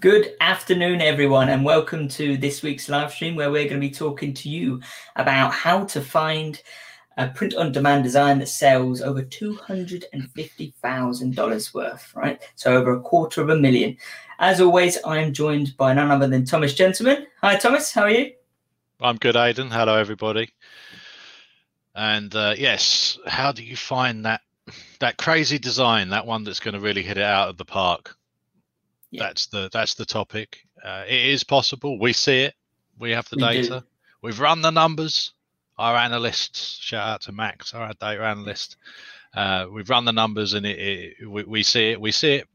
Good afternoon, everyone, and welcome to this week's live stream where we're going to be talking to you about how to find a print on demand design that sells over $250,000 worth, right? So over a quarter of a million. As always, I am joined by none other than Thomas Gentleman. Hi, Thomas, how are you? I'm good, Aidan. Hello, everybody. And uh, yes, how do you find that that crazy design, that one that's going to really hit it out of the park? Yeah. That's the that's the topic. Uh, it is possible. We see it. We have the we data. Do. We've run the numbers. Our analysts, shout out to Max, our data analyst. Uh, we've run the numbers and it, it, we, we see it. We see it.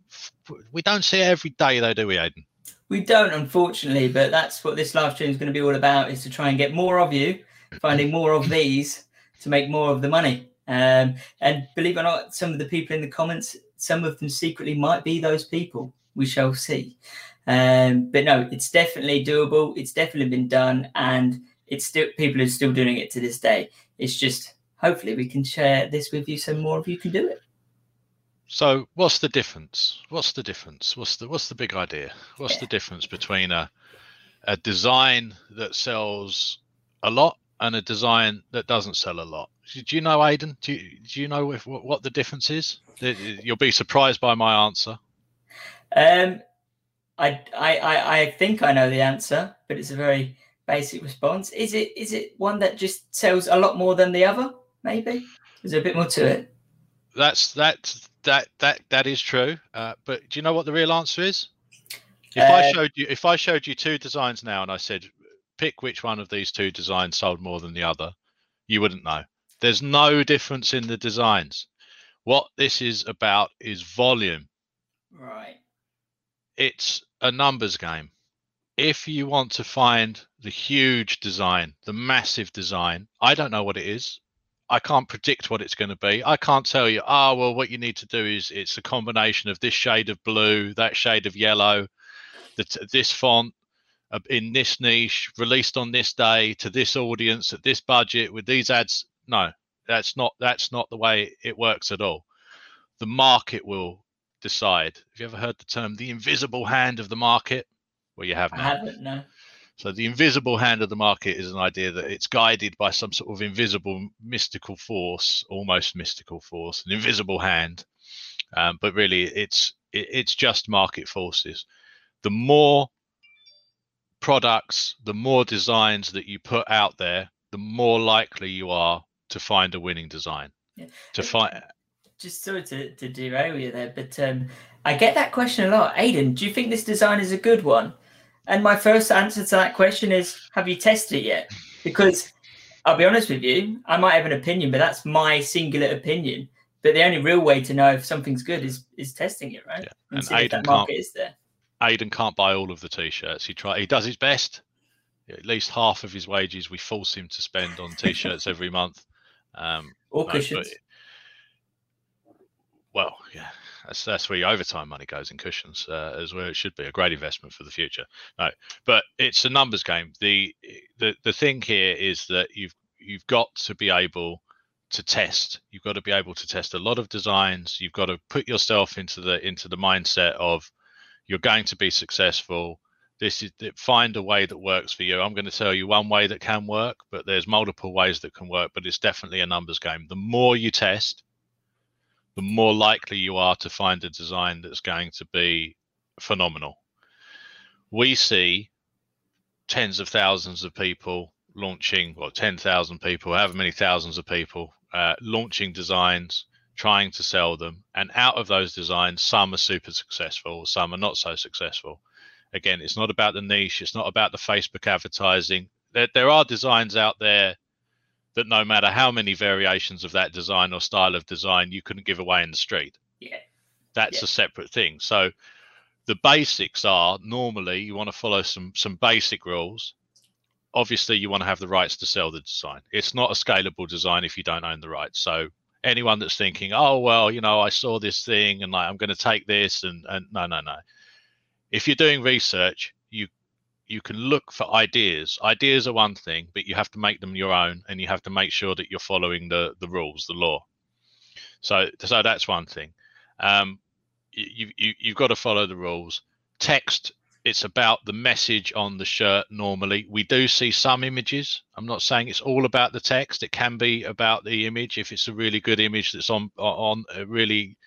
We don't see it every day, though, do we, Aidan? We don't, unfortunately. But that's what this live stream is going to be all about: is to try and get more of you, finding more of these to make more of the money. Um, and believe it or not, some of the people in the comments, some of them secretly might be those people we shall see. Um, but no, it's definitely doable. It's definitely been done, and it's still people are still doing it to this day. It's just hopefully we can share this with you so more of you can do it. So, what's the difference? What's the difference? What's the what's the big idea? What's yeah. the difference between a a design that sells a lot and a design that doesn't sell a lot? Do you know, Aidan? Do you, do you know if, what the difference is? You'll be surprised by my answer. Um, I, I, I, think I know the answer, but it's a very basic response. Is it is it one that just sells a lot more than the other? Maybe is there a bit more to it? That's that that that that is true. Uh, but do you know what the real answer is? If uh, I showed you if I showed you two designs now and I said pick which one of these two designs sold more than the other, you wouldn't know. There's no difference in the designs. What this is about is volume. Right it's a numbers game. If you want to find the huge design, the massive design, I don't know what it is. I can't predict what it's going to be. I can't tell you, ah, oh, well, what you need to do is it's a combination of this shade of blue, that shade of yellow, that this font uh, in this niche, released on this day to this audience at this budget with these ads. No, that's not that's not the way it works at all. The market will decide. Have you ever heard the term the invisible hand of the market? Well, you have now. I haven't, no. So the invisible hand of the market is an idea that it's guided by some sort of invisible mystical force, almost mystical force, an invisible hand. Um, but really, it's it, it's just market forces. The more products, the more designs that you put out there, the more likely you are to find a winning design. Yeah. To find just sorry to, to derail you there, but um, I get that question a lot. Aidan, do you think this design is a good one? And my first answer to that question is, have you tested it yet? Because I'll be honest with you, I might have an opinion, but that's my singular opinion. But the only real way to know if something's good is is testing it, right? Yeah. And, and Aidan can't, is there. Aidan can't buy all of the t-shirts. He try he does his best. At least half of his wages we force him to spend on t-shirts every month. Um, or cushions. No, well, yeah, that's that's where your overtime money goes in cushions, uh, as where it should be a great investment for the future. No, but it's a numbers game. The the the thing here is that you've you've got to be able to test. You've got to be able to test a lot of designs. You've got to put yourself into the into the mindset of you're going to be successful. This is find a way that works for you. I'm going to tell you one way that can work, but there's multiple ways that can work. But it's definitely a numbers game. The more you test, the more likely you are to find a design that's going to be phenomenal. We see tens of thousands of people launching, or 10,000 people, however many thousands of people uh, launching designs, trying to sell them. And out of those designs, some are super successful, some are not so successful. Again, it's not about the niche, it's not about the Facebook advertising. There, there are designs out there that no matter how many variations of that design or style of design you couldn't give away in the street. Yeah. That's yeah. a separate thing. So the basics are normally you want to follow some some basic rules. Obviously, you want to have the rights to sell the design. It's not a scalable design if you don't own the rights. So anyone that's thinking, oh well, you know, I saw this thing and like I'm going to take this and and no, no, no. If you're doing research, you can look for ideas. Ideas are one thing, but you have to make them your own, and you have to make sure that you're following the the rules, the law. So so that's one thing. Um, you you you've got to follow the rules. Text it's about the message on the shirt normally. We do see some images. I'm not saying it's all about the text. It can be about the image. If it's a really good image that's on on a really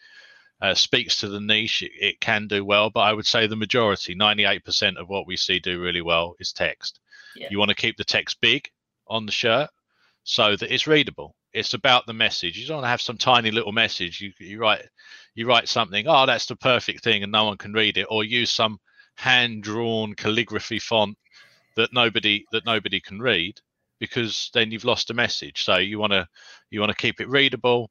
uh, speaks to the niche, it, it, can do well. But I would say the majority, 98% of what we see do really well is text. Yeah. You want to keep the text big on the shirt so that it's readable. It's about the message. You don't want to have some tiny little message. You, you write you write something, oh, that's the perfect thing, and no one can read it, or use some hand drawn calligraphy font that nobody that nobody can read because then you've lost a message. So you want to you want to keep it readable.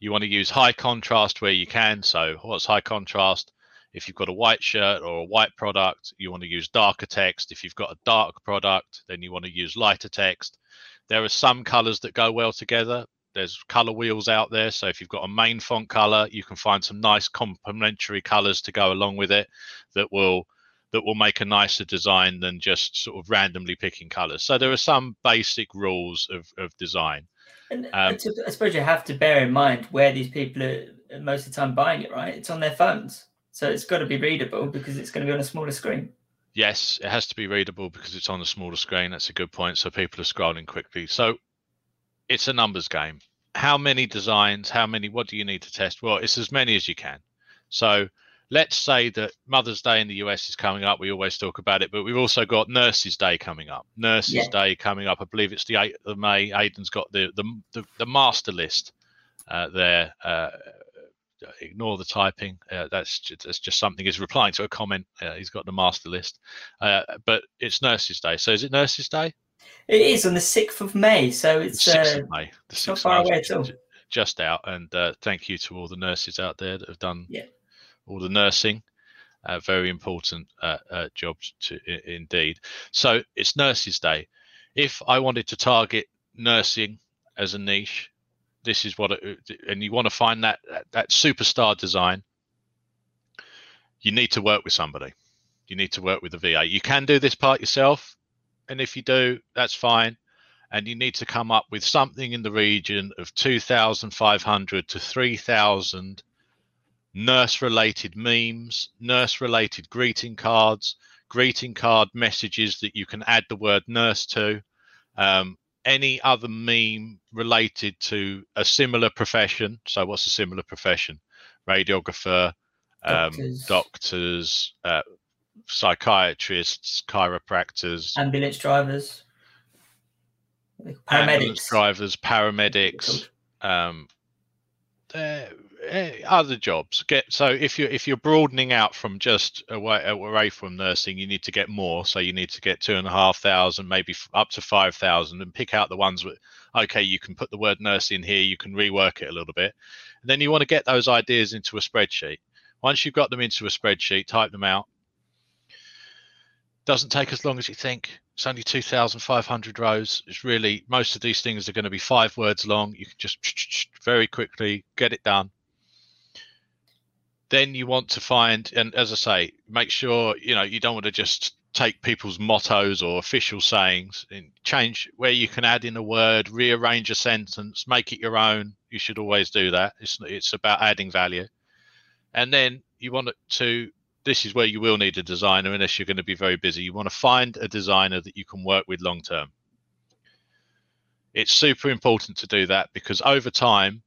You want to use high contrast where you can. So what's high contrast? If you've got a white shirt or a white product, you want to use darker text. If you've got a dark product, then you want to use lighter text. There are some colors that go well together. There's color wheels out there. So if you've got a main font color, you can find some nice complementary colors to go along with it that will that will make a nicer design than just sort of randomly picking colors. So there are some basic rules of, of design. And um, I suppose you have to bear in mind where these people are most of the time buying it, right? It's on their phones. So it's got to be readable because it's going to be on a smaller screen. Yes, it has to be readable because it's on a smaller screen. That's a good point. So people are scrolling quickly. So it's a numbers game. How many designs? How many? What do you need to test? Well, it's as many as you can. So let's say that Mother's Day in the US is coming up. We always talk about it, but we've also got Nurses Day coming up. Nurses yeah. Day coming up. I believe it's the 8th of May. Aidan's got the the, the, the master list uh, there. Uh, ignore the typing. Uh, that's just, that's just something. He's replying to a comment. Uh, he's got the master list. Uh, but it's Nurses Day. So is it Nurses Day? It is on the 6th of May. So it's the 6th of uh, May. The 6th not far away at all. Just out. And thank you to all the nurses out there that have done yeah all the nursing. Uh, very important uh, uh, jobs to I- indeed. So it's Nurses Day. If I wanted to target nursing as a niche, this is what, it, and you want to find that, that that superstar design. You need to work with somebody. You need to work with the VA. You can do this part yourself, and if you do, that's fine. And you need to come up with something in the region of 2,500 to 3,000 nurse related memes, nurse related greeting cards, greeting card messages that you can add the word nurse to, um, any other meme related to a similar profession. So, what's a similar profession? Radiographer, um, doctors, doctors uh, psychiatrists, chiropractors, ambulance drivers, paramedics, ambulance drivers, paramedics. Um, Eh, other jobs. Get so if you're if you're broadening out from just away away from nursing you need to get more. So you need to get two and a half thousand maybe up to five thousand and pick out the ones with okay you can put the word nurse in here you can rework it a little bit. And then you want to get those ideas into a spreadsheet. Once you've got them into a spreadsheet type them out. Doesn't take as long as you think. It's only 2,500 rows. It's really most of these things are going to be five words long. You can just very quickly get it done then you want to find and as i say make sure you know you don't want to just take people's mottos or official sayings and change where you can add in a word rearrange a sentence make it your own. You should always do that. It's it's about adding value. And then you want to this is where you will need a designer unless you're going to be very busy. You want to find a designer that you can work with long term. It's super important to do that because over time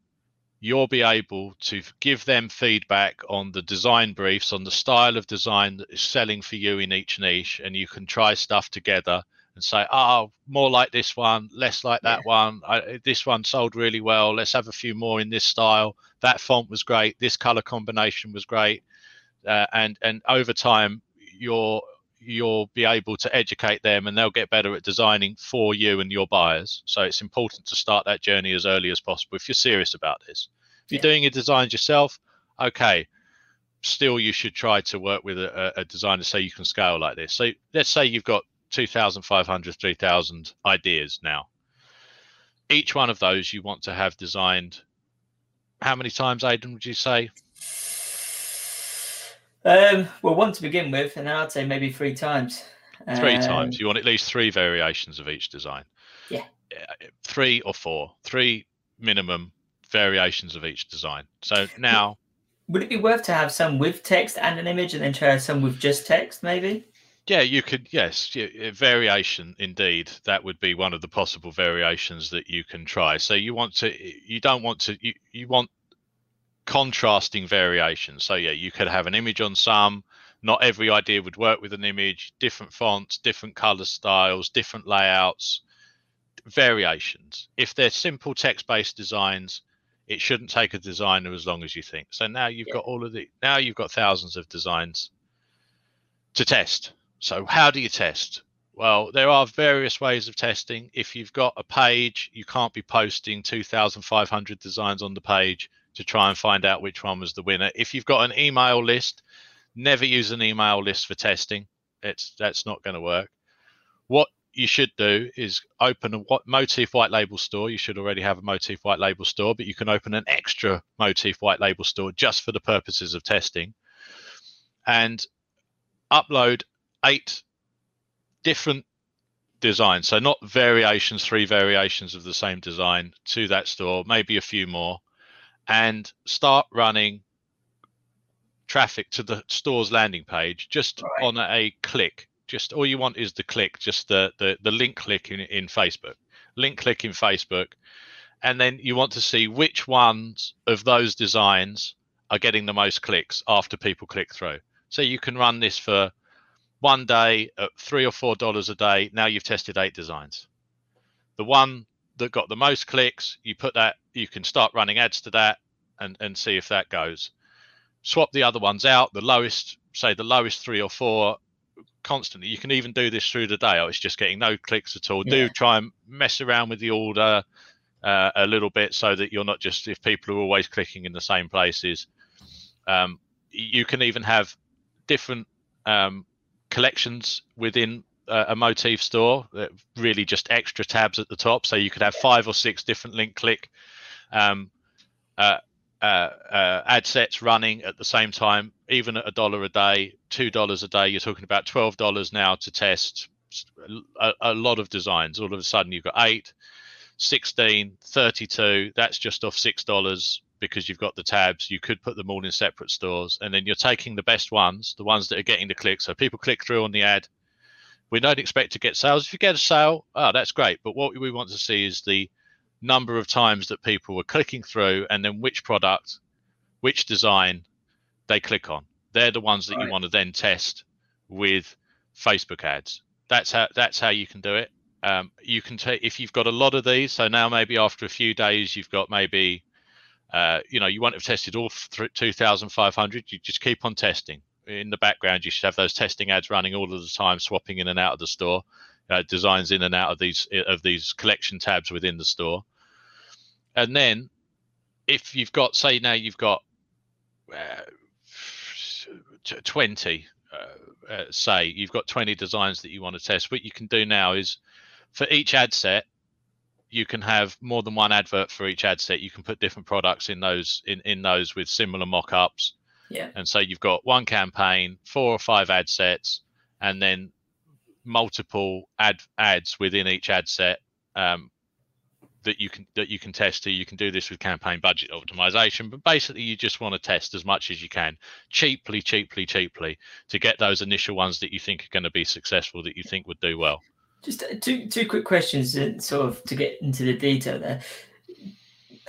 you'll be able to give them feedback on the design briefs, on the style of design that is selling for you in each niche, and you can try stuff together and say, "Oh, more like this one, less like that yeah. one. I, this one sold really well. Let's have a few more in this style. That font was great. This color combination was great." Uh, and and over time, you'll you'll be able to educate them, and they'll get better at designing for you and your buyers. So it's important to start that journey as early as possible if you're serious about this. If you're yeah. doing your designs yourself, okay, still you should try to work with a, a designer so you can scale like this. So let's say you've got 2,500, 3,000 ideas now. Each one of those you want to have designed. How many times, Aidan, would you say? Um, well, one to begin with, and then I'd say maybe three times. Three um, times. You want at least three variations of each design. Yeah. Three or four. Three minimum variations of each design. So now. Would it be worth to have some with text and an image and then try some with just text, maybe? Yeah, you could. Yes, variation indeed. That would be one of the possible variations that you can try. So you want to, you don't want to, you, you want contrasting variations. So yeah, you could have an image on some. Not every idea would work with an image. Different fonts, different color styles, different layouts, variations. If they're simple text-based designs, it shouldn't take a designer as long as you think. So now you've yeah. got all of the now you've got thousands of designs to test. So how do you test? Well, there are various ways of testing. If you've got a page, you can't be posting 2,500 designs on the page to try and find out which one was the winner. If you've got an email list, never use an email list for testing. It's that's not going to work. What you should do is open a Moteefe white label store. You should already have a Moteefe white label store, but you can open an extra Moteefe white label store just for the purposes of testing and upload eight different designs. So, not variations, three variations of the same design to that store, maybe a few more, and start running traffic to the store's landing page just right. on a click just all you want is the click, just the the, the link click in, in Facebook, link click in Facebook, and then you want to see which ones of those designs are getting the most clicks after people click through. So you can run this for one day at three or four dollars a day. Now you've tested eight designs. The one that got the most clicks, you put that, you can start running ads to that and, and see if that goes. Swap the other ones out. The lowest, say the lowest three or four constantly. You can even do this through the day. I it's just getting no clicks at all. Yeah. Do try and mess around with the order uh, a little bit so that you're not just if people are always clicking in the same places. Um, you can even have different um, collections within a Moteefe store that really just extra tabs at the top. So you could have five or six different link click um, uh, uh, uh, ad sets running at the same time, even at a dollar a day, two dollars a day, you're talking about twelve dollars now to test a, a, lot of designs. All of a sudden, you've got eight, 16, 32. That's just off six dollars because you've got the tabs. You could put them all in separate stores, and then you're taking the best ones, the ones that are getting the clicks. So people click through on the ad. We don't expect to get sales. If you get a sale, oh, that's great. But what we want to see is the number of times that people were clicking through and then which product, which design they click on. They're the ones that right. you want to then test with Facebook ads. That's how that's how you can do it. Um, you can take if you've got a lot of these. So now maybe after a few days, you've got maybe uh, you know you won't have tested all 2,500. You just keep on testing in the background. You should have those testing ads running all of the time, swapping in and out of the store, uh, designs in and out of these of these collection tabs within the store. And then if you've got say now you've got uh, 20 uh, uh, say you've got 20 designs that you want to test what you can do now is for each ad set you can have more than one advert for each ad set. You can put different products in those in, in those with similar mock-ups yeah and so you've got one campaign four or five ad sets and then multiple ad ads within each ad set um, that you can that you can test to. You can do this with campaign budget optimization, but basically you just want to test as much as you can, cheaply, cheaply, cheaply, to get those initial ones that you think are going to be successful, that you think would do well. Just uh, two two quick questions, sort of to get into the detail there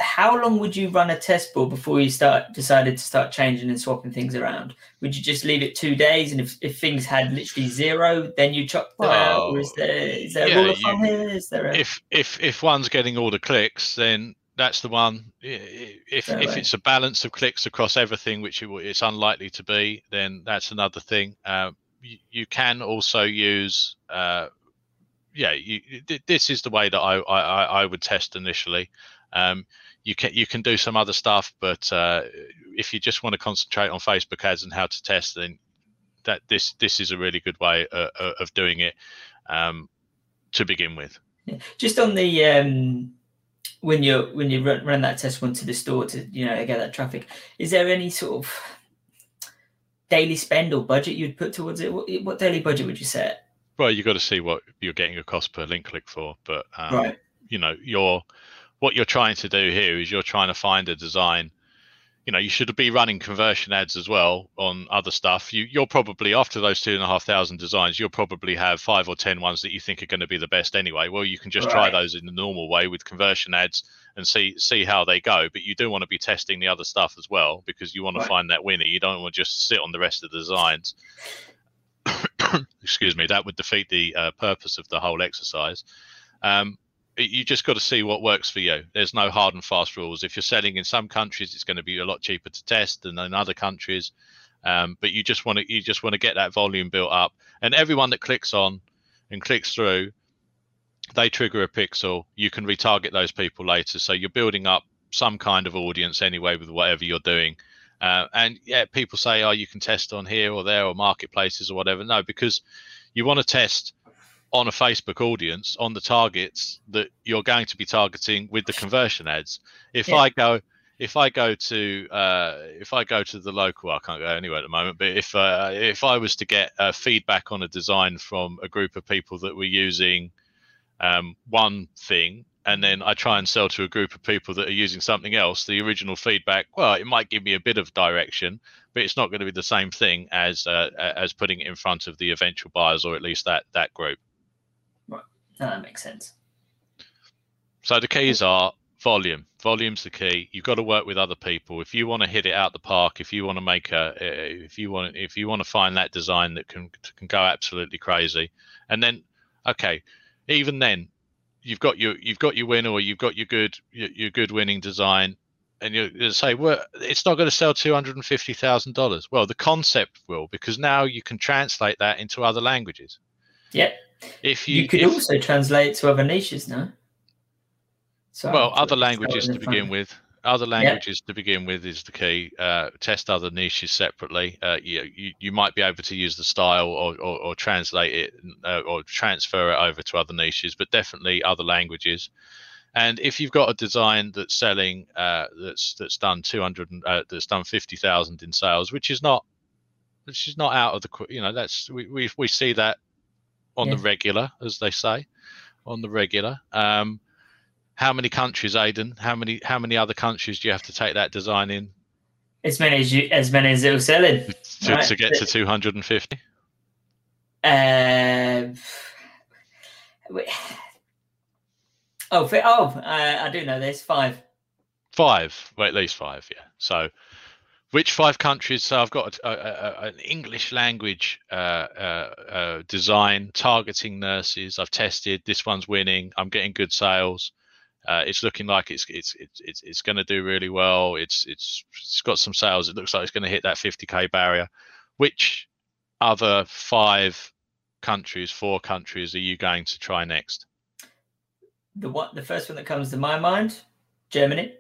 how long would you run a test board before you start decided to start changing and swapping things around? Would you just leave it two days, and if, if things had literally zero, then you chop them well, out? Or is there is there yeah, a rule of thumb here? Is there a... if if if one's getting all the clicks, then that's the one. If if it's a balance of clicks across everything, which it's unlikely to be, then that's another thing. Uh, you, you, can also use. Uh, yeah, you, this is the way that I, I, I would test initially. Um, you can you can do some other stuff, but uh, if you just want to concentrate on Facebook ads and how to test, then that this this is a really good way uh, uh of doing it um, to begin with. Just on the um, when you when you run, run that test one to the store to you know get that traffic, is there any sort of daily spend or budget you'd put towards it? What, what daily budget would you set? Well, you've got to see what you're getting a cost per link click for, but um, right. you know your what you're trying to do here is you're trying to find a design. You know you should be running conversion ads as well on other stuff. You you'll probably after those two and a half thousand designs you'll probably have five or ten ones that you think are going to be the best anyway. Well you can just right. try those in the normal way with conversion ads and see see how they go. But you do want to be testing the other stuff as well because you want right. to find that winner. You don't want to just sit on the rest of the designs. Excuse me. That would defeat the uh, purpose of the whole exercise. Um, you just got to see what works for you. There's no hard and fast rules. If you're selling in some countries, it's going to be a lot cheaper to test than in other countries. Um, but you just want to you just want to get that volume built up, and everyone that clicks on and clicks through, they trigger a pixel. You can retarget those people later, so you're building up some kind of audience anyway with whatever you're doing. Uh, and yeah, people say, oh, you can test on here or there or marketplaces or whatever. No, because you want to test on a Facebook audience on the targets that you're going to be targeting with the conversion ads. If yeah. I go if I go to uh, if I go to the local, I can't go anywhere at the moment. But if uh, if I was to get uh, feedback on a design from a group of people that were using um, one thing, and then I try and sell to a group of people that are using something else, the original feedback, well, it might give me a bit of direction, but it's not going to be the same thing as uh, as putting it in front of the eventual buyers or at least that that group. That makes sense. So the keys are volume. Volume's the key. You've got to work with other people. If you want to hit it out the park, if you want to make a, if you want, if you want to find that design that can can go absolutely crazy, and then, okay, even then, you've got your you've got your winner or you've got your good your, your good winning design, and you, say, well, it's not going to sell two hundred and fifty thousand dollars. Well, the concept will because now you can translate that into other languages. Yep. If you, you could if, also translate to other niches now. So well, other languages to begin with. Other languages to begin with is the key. Uh, test other niches separately. Uh, you, you, you might be able to use the style or, or, or translate it uh, or transfer it over to other niches, but definitely other languages. And if you've got a design that's selling uh, that's that's done 200 uh, that's done 50,000 in sales, which is not which is not out of the you know that's we we, we see that on the regular, as they say, on the regular. Um, how many countries, Aidan? How many how many other countries do you have to take that design in? As many as you as many as it was selling to, right? to get to two hundred and fifty. Um. Oh, oh, uh, I do know this. Five. Five, well, at least five, yeah. So which five countries? So I've got a, a, a, an English language uh, uh, uh, design targeting nurses. I've tested. This one's winning. I'm getting good sales. Uh, it's looking like it's it's it's it's, it's going to do really well. It's it's it's got some sales. It looks like it's going to hit that 50k barrier. Which other five countries, four countries, are you going to try next? The what? The first one that comes to my mind, Germany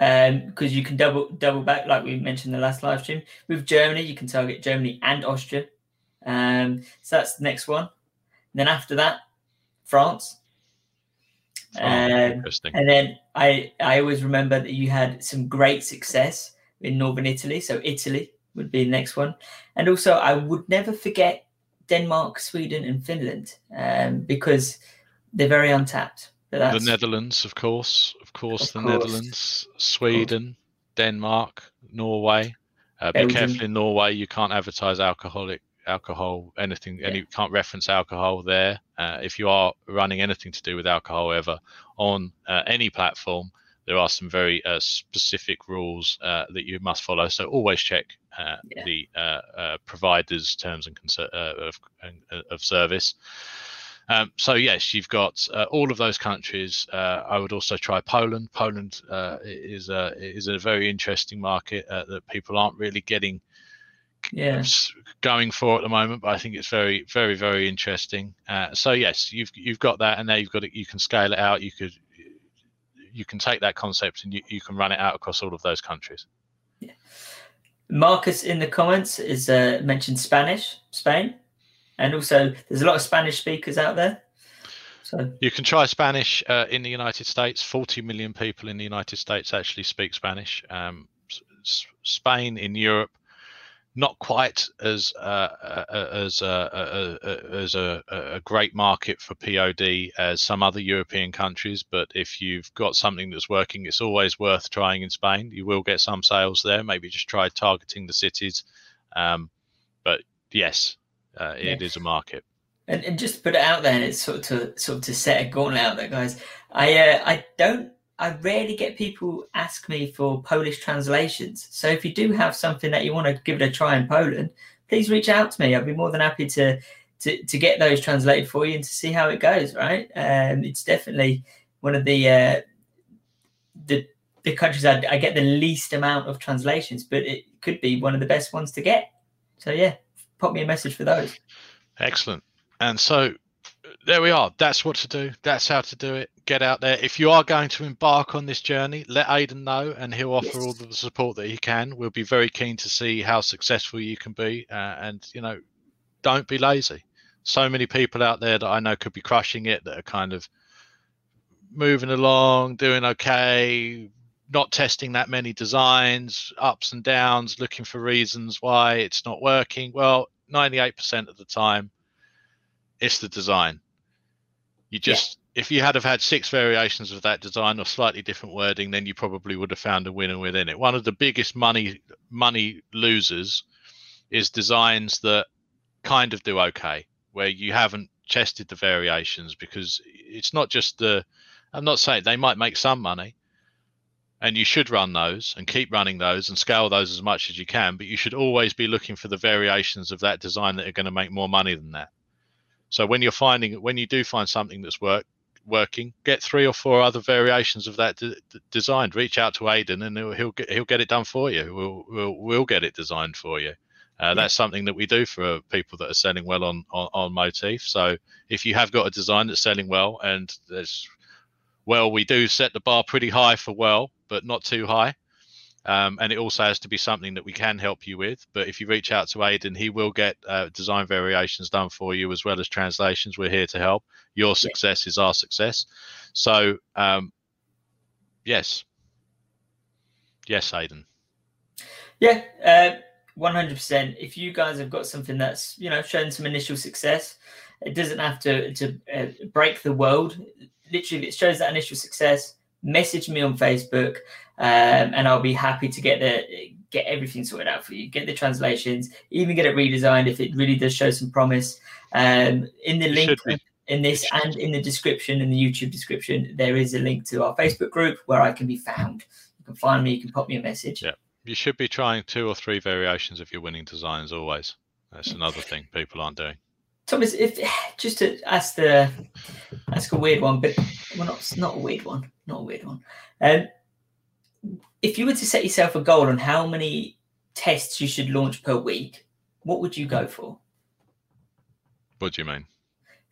because um, you can double double back like we mentioned in the last live stream with Germany. You can target Germany and Austria. Um, so that's the next one. And then after that, France. Oh, um, and then I I always remember that you had some great success in northern Italy. So Italy would be the next one, and also I would never forget Denmark, Sweden, and Finland um, because they're very untapped. The Netherlands, of course, of course, of the course. Netherlands, Sweden, Denmark, Norway. Uh, be careful in Norway; you can't advertise alcoholic alcohol, anything, yeah. any can't reference alcohol there. Uh, if you are running anything to do with alcohol ever on uh, any platform, there are some very uh, specific rules uh, that you must follow. So always check uh, yeah. the uh, provider's terms and of, of service. Um, so yes, you've got uh, all of those countries. Uh, I would also try Poland. Poland uh, is a is a very interesting market uh, that people aren't really getting yeah. going for at the moment, but I think it's very very very interesting. Uh, so yes, you've you've got that, and now you've got it. You can scale it out. You could you can take that concept and you, you can run it out across all of those countries. Yeah. Marcus in the comments is uh, mentioned Spanish, Spain and also there's a lot of Spanish speakers out there. So you can try Spanish uh, in the United States. 40 million people in the United States actually speak Spanish. Um, Spain in Europe, not quite as uh, uh as uh, uh, as a, a, great market for POD as some other European countries. But if you've got something that's working, it's always worth trying in Spain. You will get some sales there. Maybe just try targeting the cities. Um, but yes, uh, it yeah. is a market. And, and just put it out there, and it's sort of to sort of to set a gauntlet out there, guys. I uh, I don't I rarely get people ask me for Polish translations. So if you do have something that you want to give it a try in Poland, please reach out to me. I'd be more than happy to to, to get those translated for you and to see how it goes. Right? Um, it's definitely one of the uh, the the countries I, I get the least amount of translations, but it could be one of the best ones to get. So yeah, pop me a message for those. Excellent. And so there we are. That's what to do. That's how to do it. Get out there. If you are going to embark on this journey, let Aidan know, and he'll offer yes. all the support that he can. We'll be very keen to see how successful you can be. Uh, and you know, don't be lazy. So many people out there that I know could be crushing it that are kind of moving along, doing okay, not testing that many designs, ups and downs, looking for reasons why it's not working. Well, 98% of the time, it's the design. You just yeah. if you had have had six variations of that design or slightly different wording, then you probably would have found a winner within it. One of the biggest money money losers is designs that kind of do okay, where you haven't tested the variations because it's not just the I'm not saying they might make some money, and you should run those and keep running those and scale those as much as you can but you should always be looking for the variations of that design that are going to make more money than that so when you're finding when you do find something that's work working, get three or four other variations of that d- designed. Reach out to Aidan, and he'll, he'll get he'll get it done for you. We'll we'll, we'll get it designed for you. Uh, that's something that we do for people that are selling well on, on, on Moteefe. So if you have got a design that's selling well, and there's well, we do set the bar pretty high for well, but not too high. Um, and it also has to be something that we can help you with. But if you reach out to Aidan, he will get uh, design variations done for you as well as translations. We're here to help. Your success yeah. is our success. So, um, yes. Yes, Aidan. Yeah, uh, 100%. If you guys have got something that's, you know, shown some initial success, it doesn't have to, to uh, break the world. Literally, if it shows that initial success, message me on Facebook, um, and I'll be happy to get the get everything sorted out for you. Get the translations, even get it redesigned if it really does show some promise. Um, in the link in this and in the description in the YouTube description, there is a link to our Facebook group where I can be found. You can find me. You can pop me a message. Yeah, you should be trying two or three variations of your winning designs always. That's another thing people aren't doing. Thomas, if just to ask the ask a weird one, but well, not not a weird one, not a weird one. Um, if you were to set yourself a goal on how many tests you should launch per week, what would you go for? What do you mean?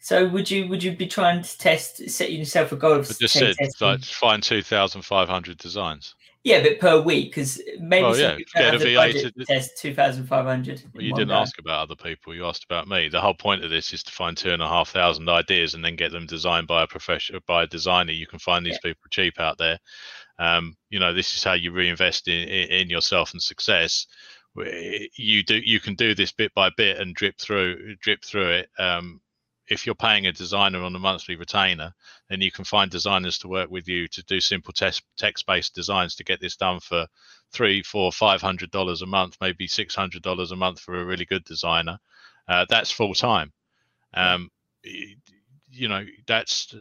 So would you would you be trying to test set yourself a goal of I just said like find two thousand five hundred designs. Yeah, but per week, because maybe oh, yeah. Get a VA to test two thousand five hundred. Well, you didn't ask about other people. You asked about me. The whole point of this is to find two and a half thousand ideas and then get them designed by a professional, by a designer. You can find these yeah. people cheap out there. Um, you know, this is how you reinvest in, in yourself and success. You do, you can do this bit by bit and drip through, drip through it. Um, if you're paying a designer on a monthly retainer, then you can find designers to work with you to do simple test text-based designs to get this done for three, four, five hundred dollars a month, maybe six hundred dollars a month for a really good designer. Uh, that's full time. Um, you know, that's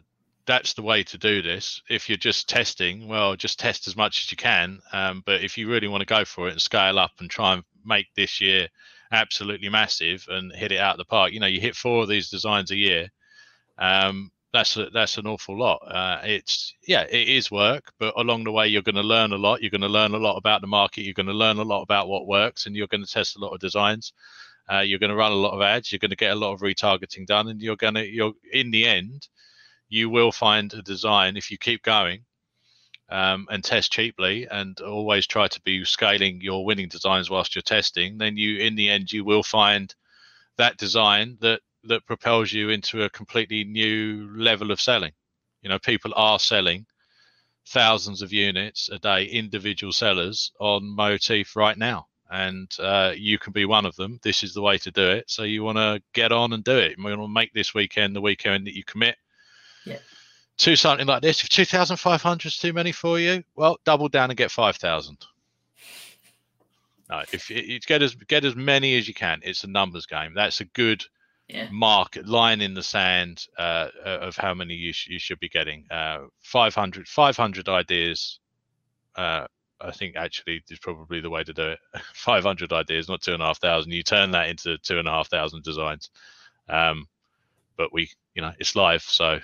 that's the way to do this. If you're just testing, well, just test as much as you can. Um, but if you really want to go for it and scale up and try and make this year absolutely massive and hit it out of the park. You know, you hit four of these designs a year. Um, that's a, that's an awful lot. Uh, it's yeah, it is work, but along the way you're going to learn a lot. You're going to learn a lot about the market. You're going to learn a lot about what works, and you're going to test a lot of designs. Uh, you're going to run a lot of ads. You're going to get a lot of retargeting done, and you're going to you're in the end, you will find a design if you keep going um, and test cheaply and always try to be scaling your winning designs whilst you're testing, then you, in the end, you will find that design that that propels you into a completely new level of selling. You know, people are selling thousands of units a day, individual sellers on Moteefe right now, and uh, you can be one of them. This is the way to do it. So you want to get on and do it. We want to make this weekend the weekend that you commit. Yeah. To something like this. If 2,500 is too many for you, well, double down and get 5,000. No, if you get as get as many as you can, it's a numbers game. That's a good Yeah. mark line in the sand uh, of how many you, sh- you should be getting. Uh, 500, 500 ideas. Uh, I think actually is probably the way to do it. 500 ideas, not two and a half thousand. You turn that into two and a half thousand designs. Um, but we, you know, it's live. So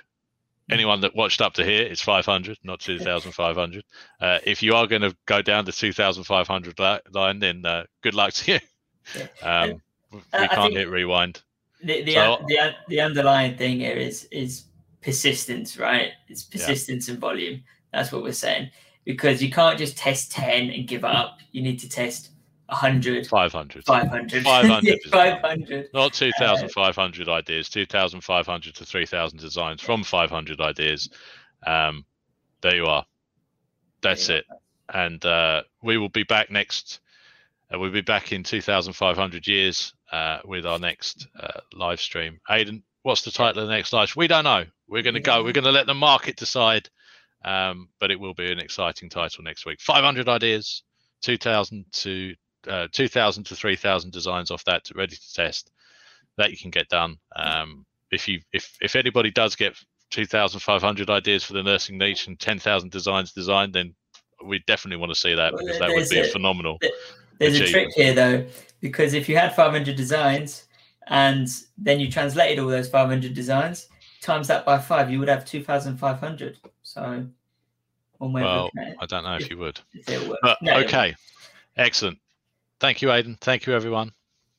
anyone that watched up to here, it's 500, not 2,500. Uh, if you are going to go down the 2,500 li- line, then uh, good luck to you. Um, we Uh, I can't think- hit rewind. the the, So- the the underlying thing here is is persistence, right? It's persistence and volume. That's what we're saying because you can't just test ten and give up. You need to test 100, 500. 500, 500 500. Not 2,500 ideas, 2,500 to 3,000 designs from 500 ideas. Um, there you are. That's it. And uh, we will be back next. Uh, we'll be back in 2,500 years uh, with our next uh, live stream. Aidan, what's the title of the next live? We don't know. We're going to go. We're going to let the market decide. Um, but it will be an exciting title next week. 500 ideas, 2,000 to uh, 2,000 to 3,000 designs off that, ready to test. That you can get done. Um, if you if if anybody does get 2,500 ideas for the nursing niche and 10,000 designs designed, then we definitely want to see that because that would be a a- phenomenal. There's a achievement. trick here though, because if you had 500 designs and then you translated all those 500 designs, times that by five, you would have 2,500. So, Well, of looking at it, I don't know if you would. if it works. But No, okay, excellent. Thank you, Aidan. Thank you, everyone.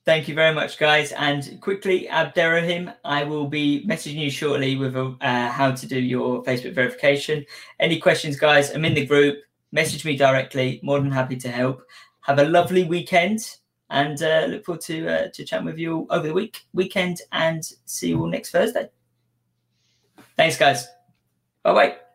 Thank you very much, guys. And quickly, Abderrahim, I will be messaging you shortly with a, uh, how to do your Facebook verification. Any questions, guys? I'm in the group. Message me directly. More than happy to help. Have a lovely weekend, and uh, look forward to uh, to chatting with you all over the week weekend, and see you all next Thursday. Thanks, guys. Bye bye.